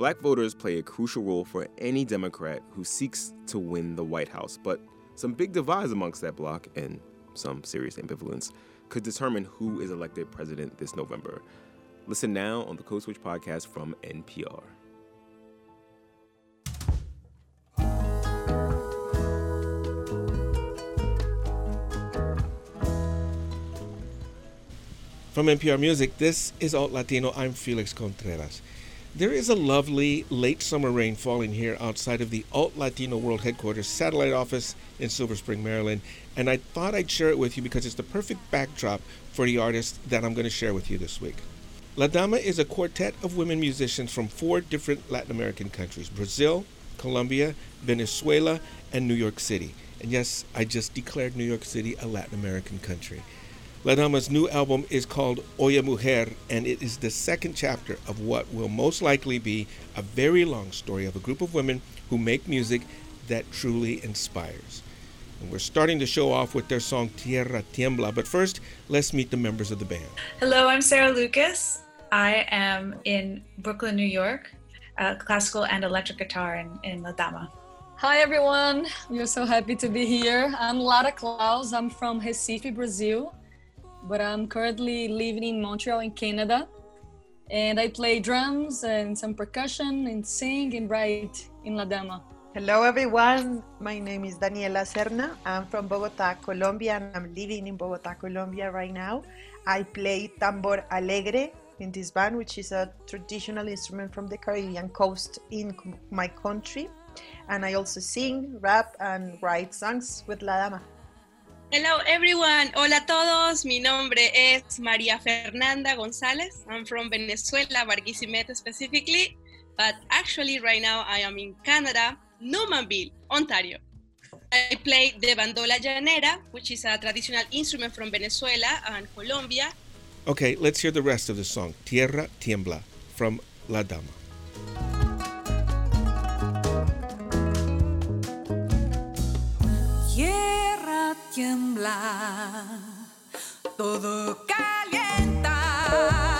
Black voters play a crucial role for any Democrat who seeks to win the White House, but some big divides amongst that bloc and some serious ambivalence could determine who is elected president this November. Listen now on the Code Switch podcast from NPR. From NPR Music, this is Alt Latino. I'm Felix Contreras. There is a lovely late summer rain falling here outside of the Alt Latino World Headquarters satellite office in Silver Spring, Maryland, and I thought I'd share it with you because it's the perfect backdrop for the artist that I'm going to share with you this week. La Dama is a quartet of women musicians from four different Latin American countries Brazil, Colombia, Venezuela, and New York City. And yes, I just declared New York City a Latin American country. La Dama's new album is called Oye Mujer, and it is the second chapter of what will most likely be a very long story of a group of women who make music that truly inspires. And we're starting to show off with their song Tierra Tiembla, but first, let's meet the members of the band. Hello, I'm Sarah Lucas. I am in Brooklyn, New York, uh, classical and electric guitar in, in La Dama. Hi everyone, we are so happy to be here. I'm Lara Klaus, I'm from Recife, Brazil but I'm currently living in Montreal in Canada. And I play drums and some percussion and sing and write in La Dama. Hello everyone, my name is Daniela Serna. I'm from Bogota, Colombia, and I'm living in Bogota, Colombia right now. I play tambor alegre in this band, which is a traditional instrument from the Caribbean coast in my country. And I also sing, rap, and write songs with La Dama. Hello everyone. Hola a todos. Mi nombre es María Fernanda González. I'm from Venezuela, Barquisimeto specifically, but actually right now I am in Canada, Newmanville, Ontario. I play the bandola llanera, which is a traditional instrument from Venezuela and Colombia. Okay, let's hear the rest of the song, Tierra Tiembla, from La Dama. Tiembla, todo calienta.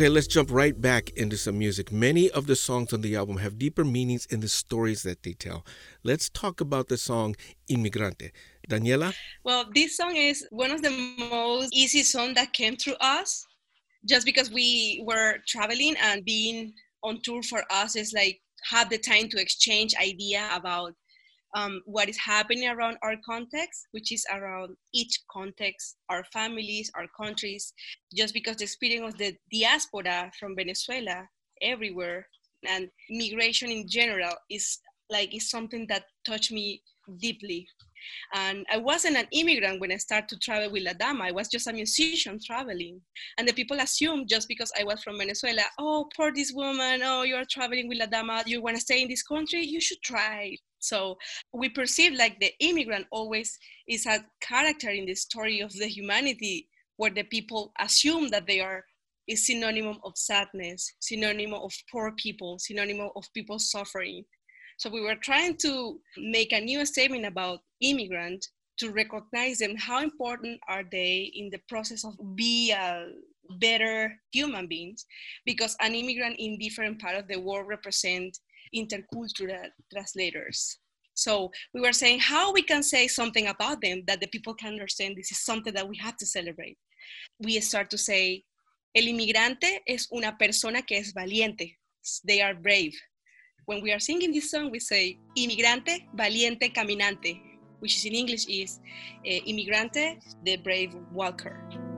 Okay, let's jump right back into some music. Many of the songs on the album have deeper meanings in the stories that they tell. Let's talk about the song Inmigrante. Daniela? Well, this song is one of the most easy songs that came through us just because we were traveling and being on tour for us is like have the time to exchange idea about um, what is happening around our context, which is around each context, our families, our countries, just because the experience of the diaspora from Venezuela everywhere and migration in general is like is something that touched me deeply. And I wasn't an immigrant when I started to travel with La Dama. I was just a musician traveling. And the people assumed just because I was from Venezuela, oh, poor this woman, oh, you're traveling with La Dama, you want to stay in this country, you should try. So we perceive like the immigrant always is a character in the story of the humanity where the people assume that they are is synonym of sadness, synonym of poor people, synonym of people suffering. So we were trying to make a new statement about immigrant to recognize them. How important are they in the process of be a better human beings? Because an immigrant in different part of the world represent intercultural translators. So we were saying how we can say something about them that the people can understand this is something that we have to celebrate. We start to say, el inmigrante es una persona que es valiente. They are brave when we are singing this song, we say inmigrante, valiente, caminante, which is in English is uh, inmigrante, the brave walker.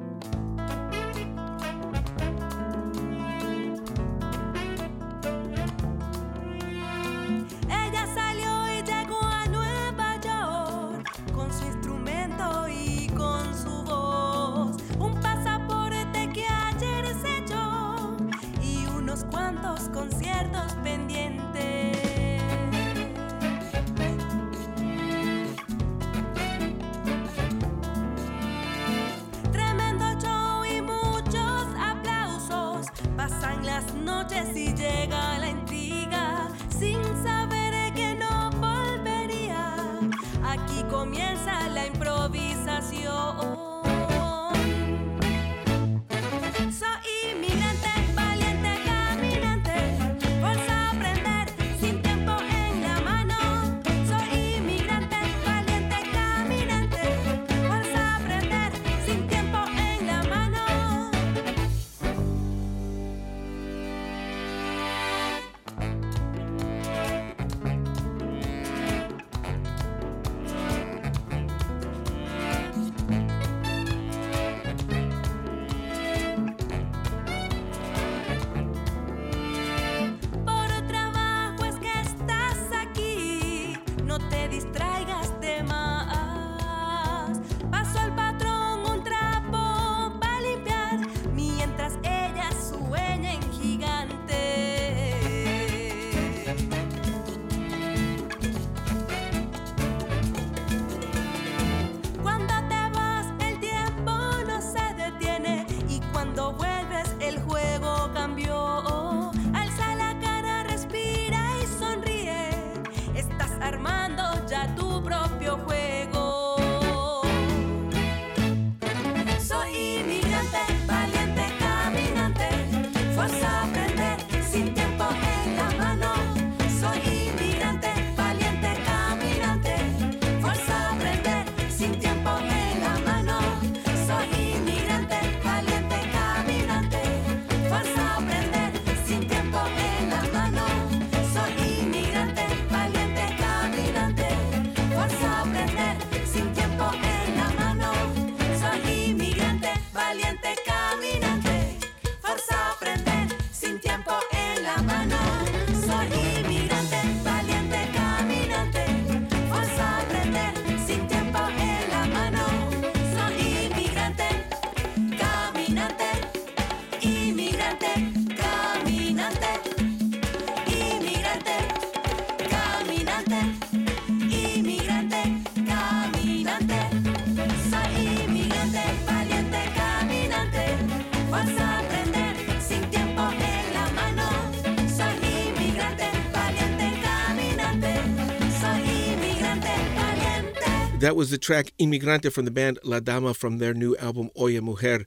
That was the track Inmigrante from the band La Dama from their new album Oye Mujer.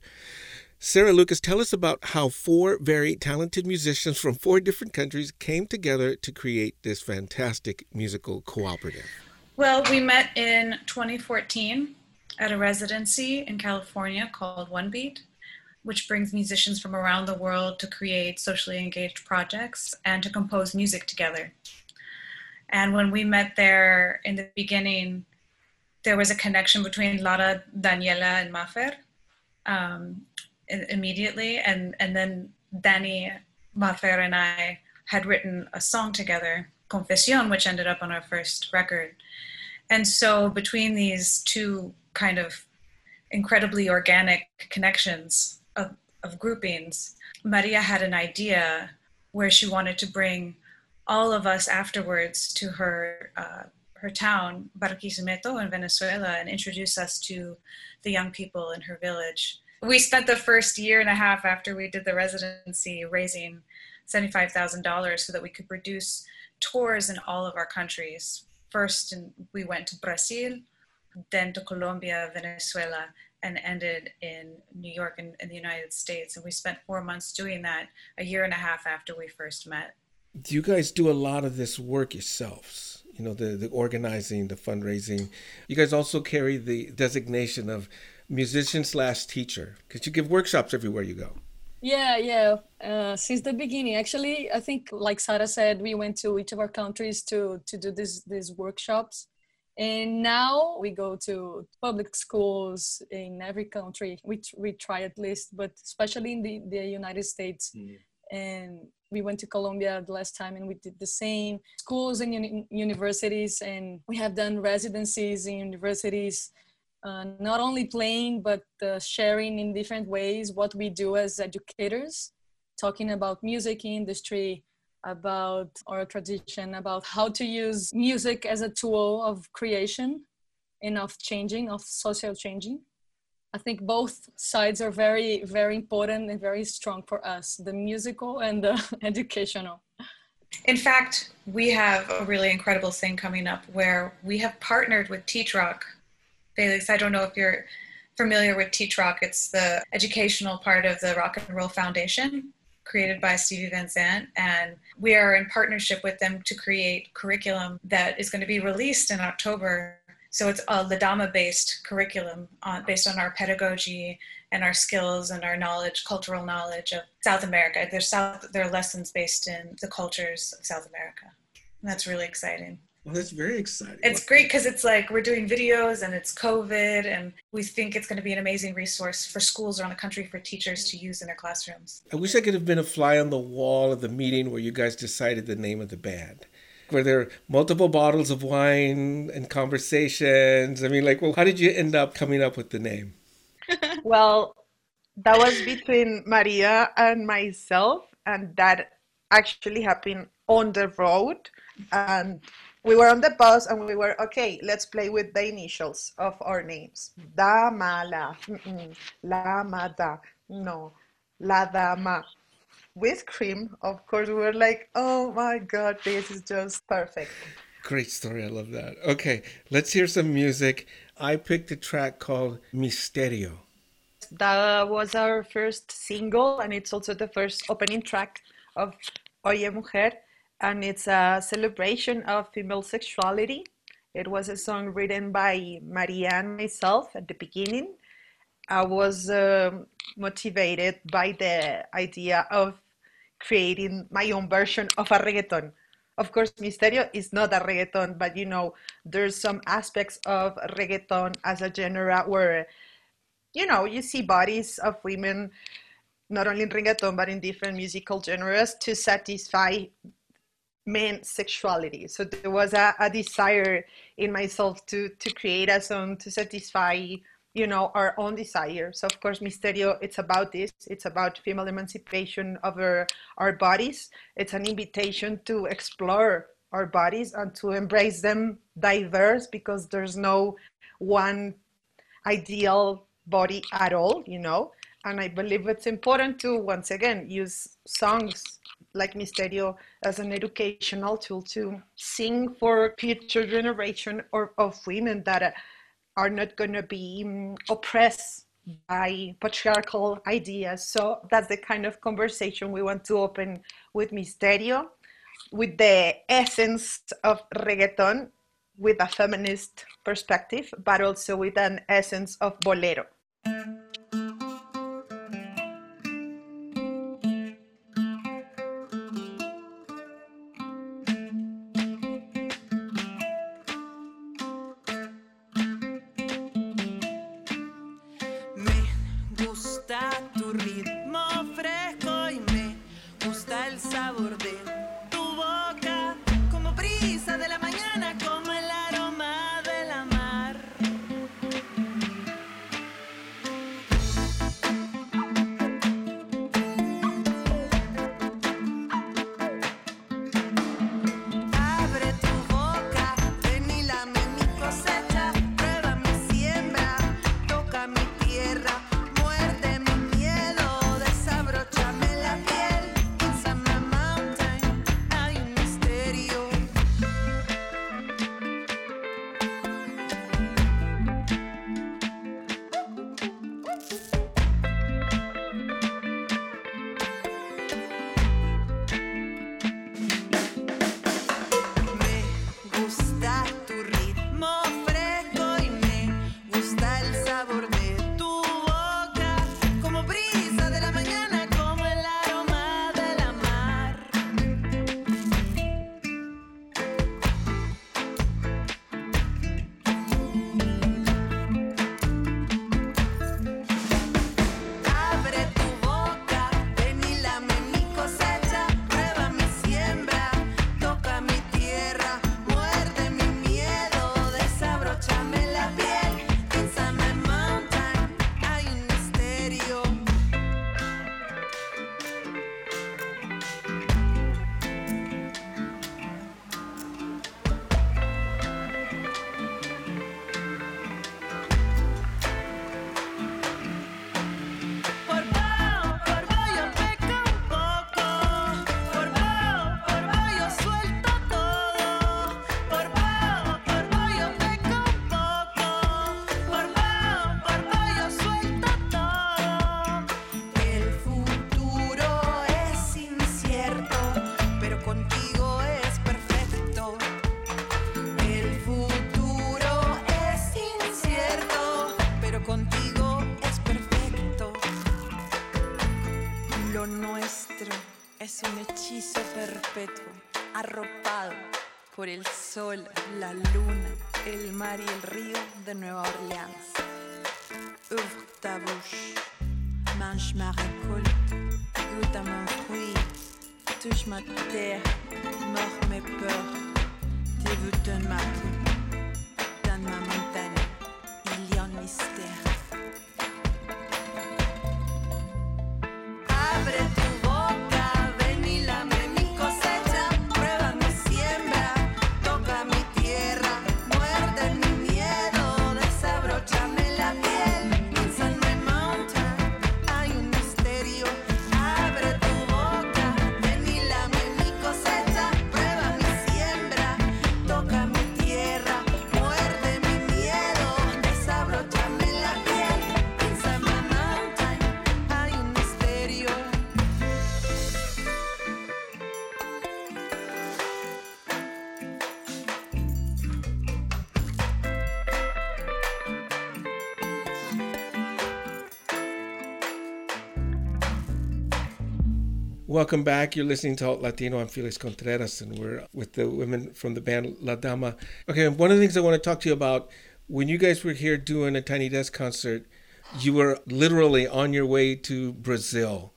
Sarah Lucas, tell us about how four very talented musicians from four different countries came together to create this fantastic musical cooperative. Well, we met in 2014 at a residency in California called One Beat, which brings musicians from around the world to create socially engaged projects and to compose music together. And when we met there in the beginning, there was a connection between Lara, Daniela, and Mafer um, immediately, and and then Danny, Mafer, and I had written a song together, Confession, which ended up on our first record. And so between these two kind of incredibly organic connections of, of groupings, Maria had an idea where she wanted to bring all of us afterwards to her uh, her town, Barquisimeto in Venezuela, and introduce us to the young people in her village. We spent the first year and a half after we did the residency raising $75,000 so that we could produce tours in all of our countries. First, in, we went to Brazil, then to Colombia, Venezuela, and ended in New York and in the United States. And we spent four months doing that a year and a half after we first met. Do you guys do a lot of this work yourselves? You know, the, the organizing, the fundraising. You guys also carry the designation of musician slash teacher because you give workshops everywhere you go. Yeah, yeah. Uh, since the beginning, actually, I think, like Sarah said, we went to each of our countries to to do these these workshops, and now we go to public schools in every country. We we try at least, but especially in the the United States, mm. and we went to Colombia the last time and we did the same schools and uni- universities and we have done residencies in universities uh, not only playing but uh, sharing in different ways what we do as educators talking about music industry about our tradition about how to use music as a tool of creation and of changing of social changing I think both sides are very, very important and very strong for us the musical and the educational. In fact, we have a really incredible thing coming up where we have partnered with Teach Rock. Felix, I don't know if you're familiar with Teach Rock, it's the educational part of the Rock and Roll Foundation created by Stevie Van Zandt. And we are in partnership with them to create curriculum that is going to be released in October so it's a Ladama based curriculum on, based on our pedagogy and our skills and our knowledge, cultural knowledge of South America. There's South, there are lessons based in the cultures of South America. And that's really exciting. Well, that's very exciting. It's great because it's like we're doing videos and it's COVID, and we think it's going to be an amazing resource for schools around the country for teachers to use in their classrooms. I wish I could have been a fly on the wall of the meeting where you guys decided the name of the band were there multiple bottles of wine and conversations? I mean, like, well, how did you end up coming up with the name? well, that was between Maria and myself, and that actually happened on the road. And we were on the bus and we were okay let's play with the initials of our names da mala la mada no la dama with cream. Of course, we were like, oh my God, this is just perfect. Great story. I love that. Okay, let's hear some music. I picked a track called Misterio. That was our first single, and it's also the first opening track of Oye Mujer, and it's a celebration of female sexuality. It was a song written by Maria and myself at the beginning. I was uh, motivated by the idea of creating my own version of a reggaeton. Of course, Misterio is not a reggaeton, but you know, there's some aspects of reggaeton as a genre where, you know, you see bodies of women, not only in reggaeton, but in different musical genres to satisfy men's sexuality. So there was a, a desire in myself to, to create a song to satisfy you know our own desires. Of course misterio it's about this. It's about female emancipation over our bodies. It's an invitation to explore our bodies and to embrace them diverse because there's no one ideal body at all you know? And i believe it's important to once again use songs like Misterio as an educational tool to sing for future generation or of women that uh, are not going to be um, oppressed by patriarchal ideas. So that's the kind of conversation we want to open with Misterio, with the essence of reggaeton, with a feminist perspective, but also with an essence of bolero. Dévoûte Welcome back. You're listening to Alt Latino. I'm Felix Contreras, and we're with the women from the band La Dama. Okay, one of the things I want to talk to you about when you guys were here doing a Tiny Desk concert, you were literally on your way to Brazil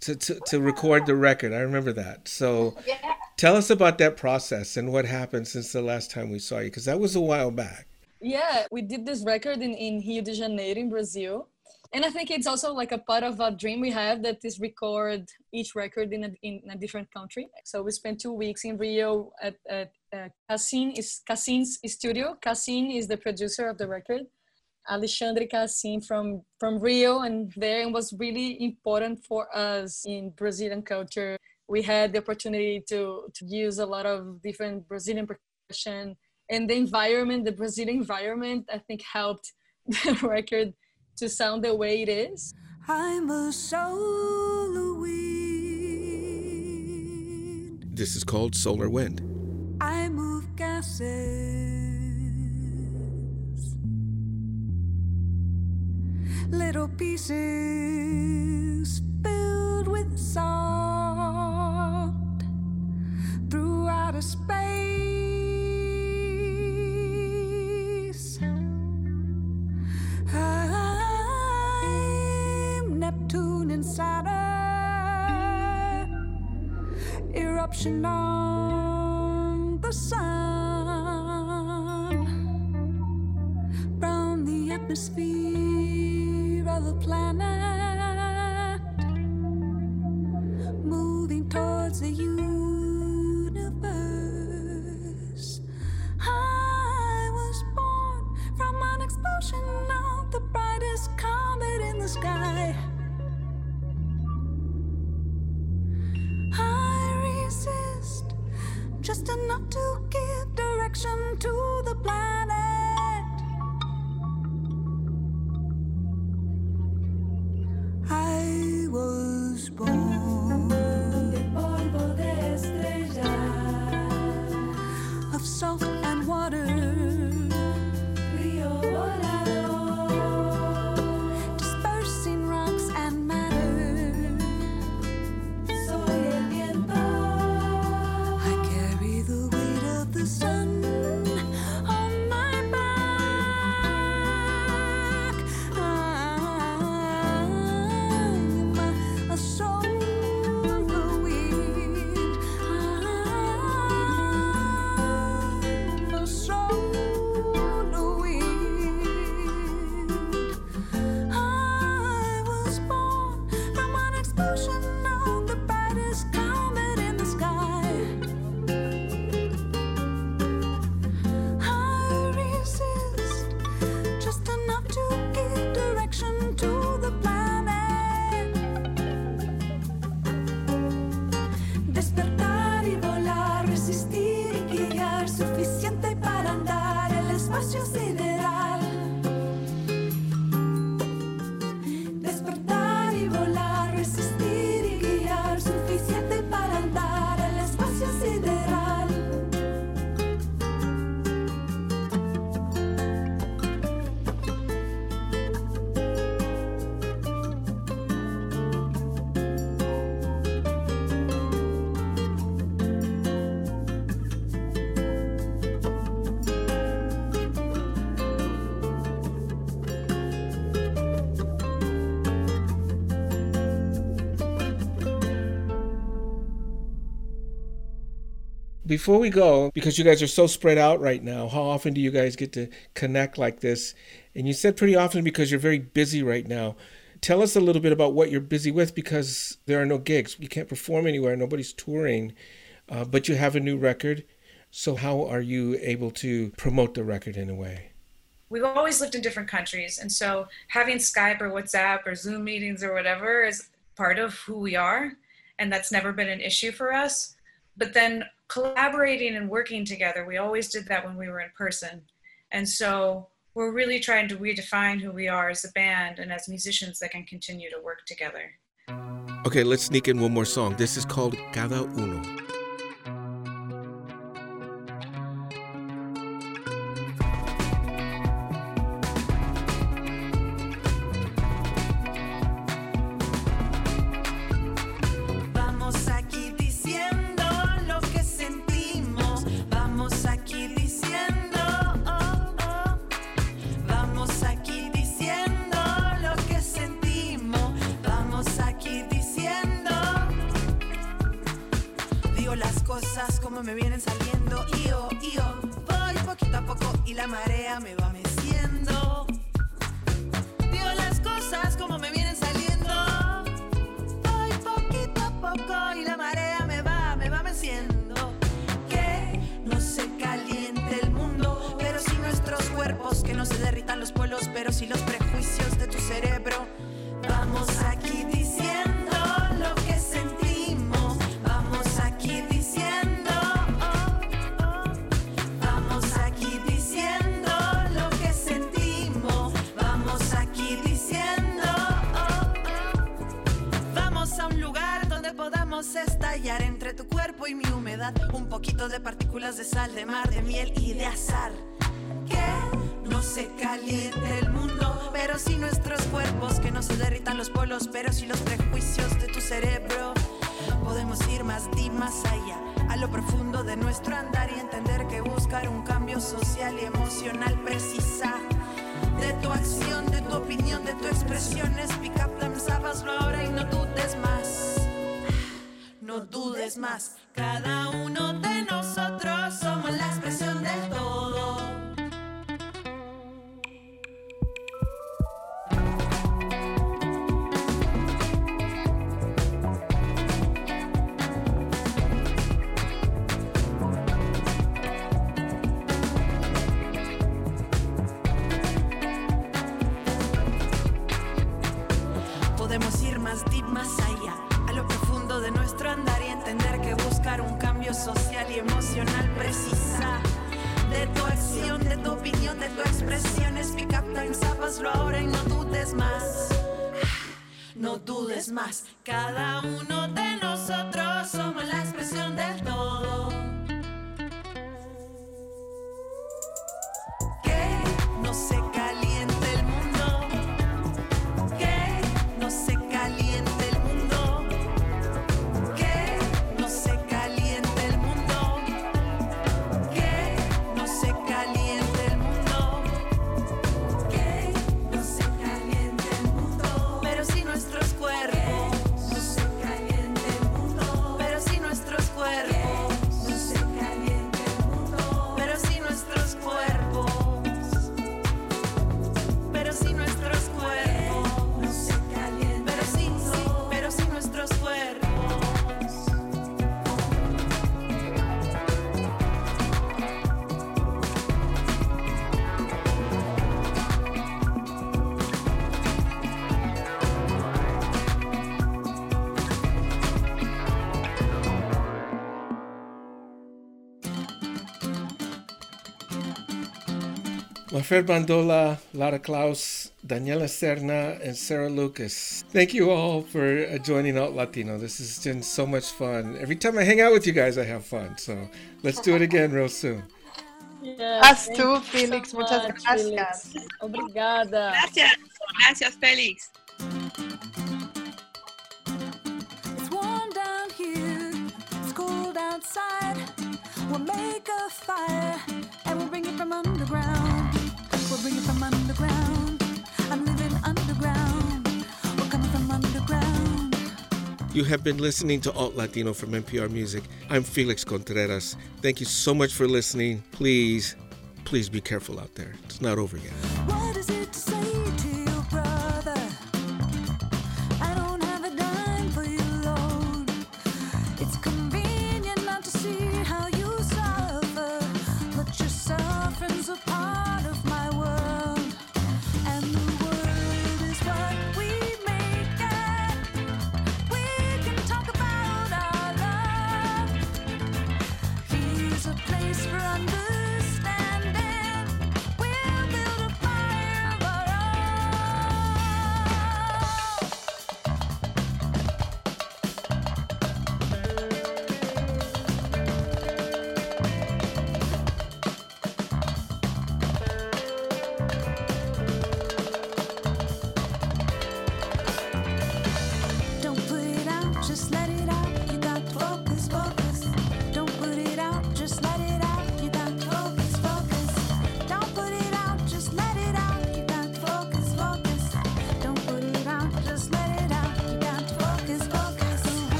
to, to, to record the record. I remember that. So tell us about that process and what happened since the last time we saw you, because that was a while back. Yeah, we did this record in, in Rio de Janeiro in Brazil. And I think it's also like a part of a dream we have that is record each record in a, in a different country. So we spent two weeks in Rio at, at uh, Kassin is Kassin's studio. Kassin is the producer of the record. Alexandre Kassin from from Rio, and there it was really important for us in Brazilian culture. We had the opportunity to to use a lot of different Brazilian percussion, and the environment, the Brazilian environment, I think helped the record to sound the way it is. I'm a solar wind. This is called Solar Wind. I move gases. Little pieces filled with salt through outer space. Eruption on the sun. From the atmosphere of the planet Before we go, because you guys are so spread out right now, how often do you guys get to connect like this? And you said pretty often because you're very busy right now. Tell us a little bit about what you're busy with because there are no gigs. You can't perform anywhere, nobody's touring, uh, but you have a new record. So, how are you able to promote the record in a way? We've always lived in different countries. And so having Skype or WhatsApp or Zoom meetings or whatever is part of who we are. And that's never been an issue for us. But then collaborating and working together, we always did that when we were in person. And so we're really trying to redefine who we are as a band and as musicians that can continue to work together. Okay, let's sneak in one more song. This is called Cada Uno. vuelos, pero sí los prejuicios de tu cerebro. No dudes más. Cada uno de Mafer Bandola, Lara Klaus, Daniela Serna, and Sarah Lucas. Thank you all for uh, joining Alt Latino. This has been so much fun. Every time I hang out with you guys, I have fun. So let's do it again real soon. Yeah, Us too, Felix. so Muchas much, gracias. Felix. Obrigada. Gracias, gracias, Félix. It's warm down here, it's cold outside. We'll make a fire and we'll bring it from underground. You have been listening to Alt Latino from NPR Music. I'm Felix Contreras. Thank you so much for listening. Please, please be careful out there. It's not over yet.